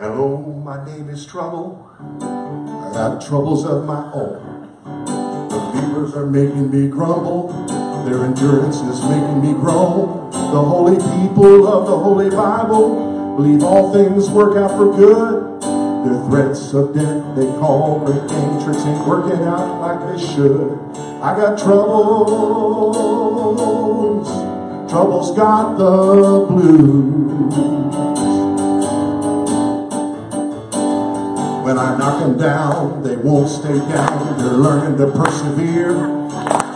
Hello, my name is Trouble. I got troubles of my own. The Believers are making me grumble. Their endurance is making me groan. The holy people of the Holy Bible believe all things work out for good. Their threats of death they call great tricks ain't working out like they should. I got troubles. Trouble's got the blues. When I knock them down, they won't stay down. They're learning to persevere.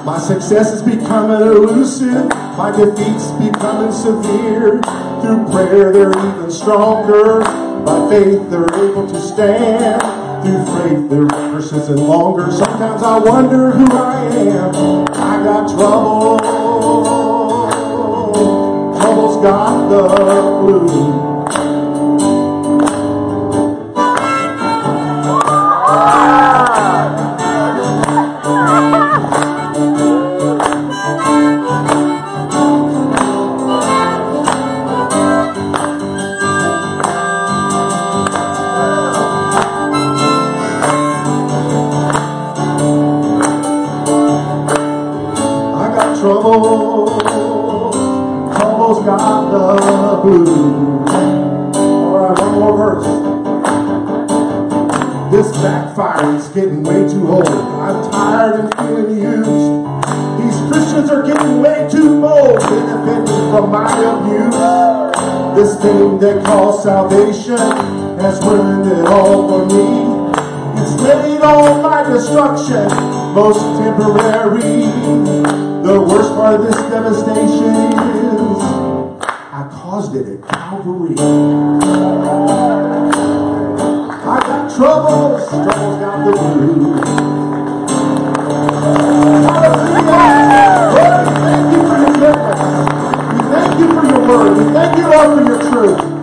My success is becoming elusive. My defeats becoming severe. Through prayer, they're even stronger. By faith, they're able to stand. Through faith, their persistent longer. Sometimes I wonder who I am. I got trouble. Trouble's got the blues. Trouble's got the blues. All right, one more verse. This backfiring's getting way too old. I'm tired and feeling used. These Christians are getting way too bold, benefiting from my abuse. This thing they call salvation has ruined it all for me. It's laid on my destruction, most temporary. The worst part of this devastation caused it at Calvary. I got troubles, troubles got the. Hallelujah. Lord, we thank you for your. We thank you for your word. We thank you, Lord, for your truth.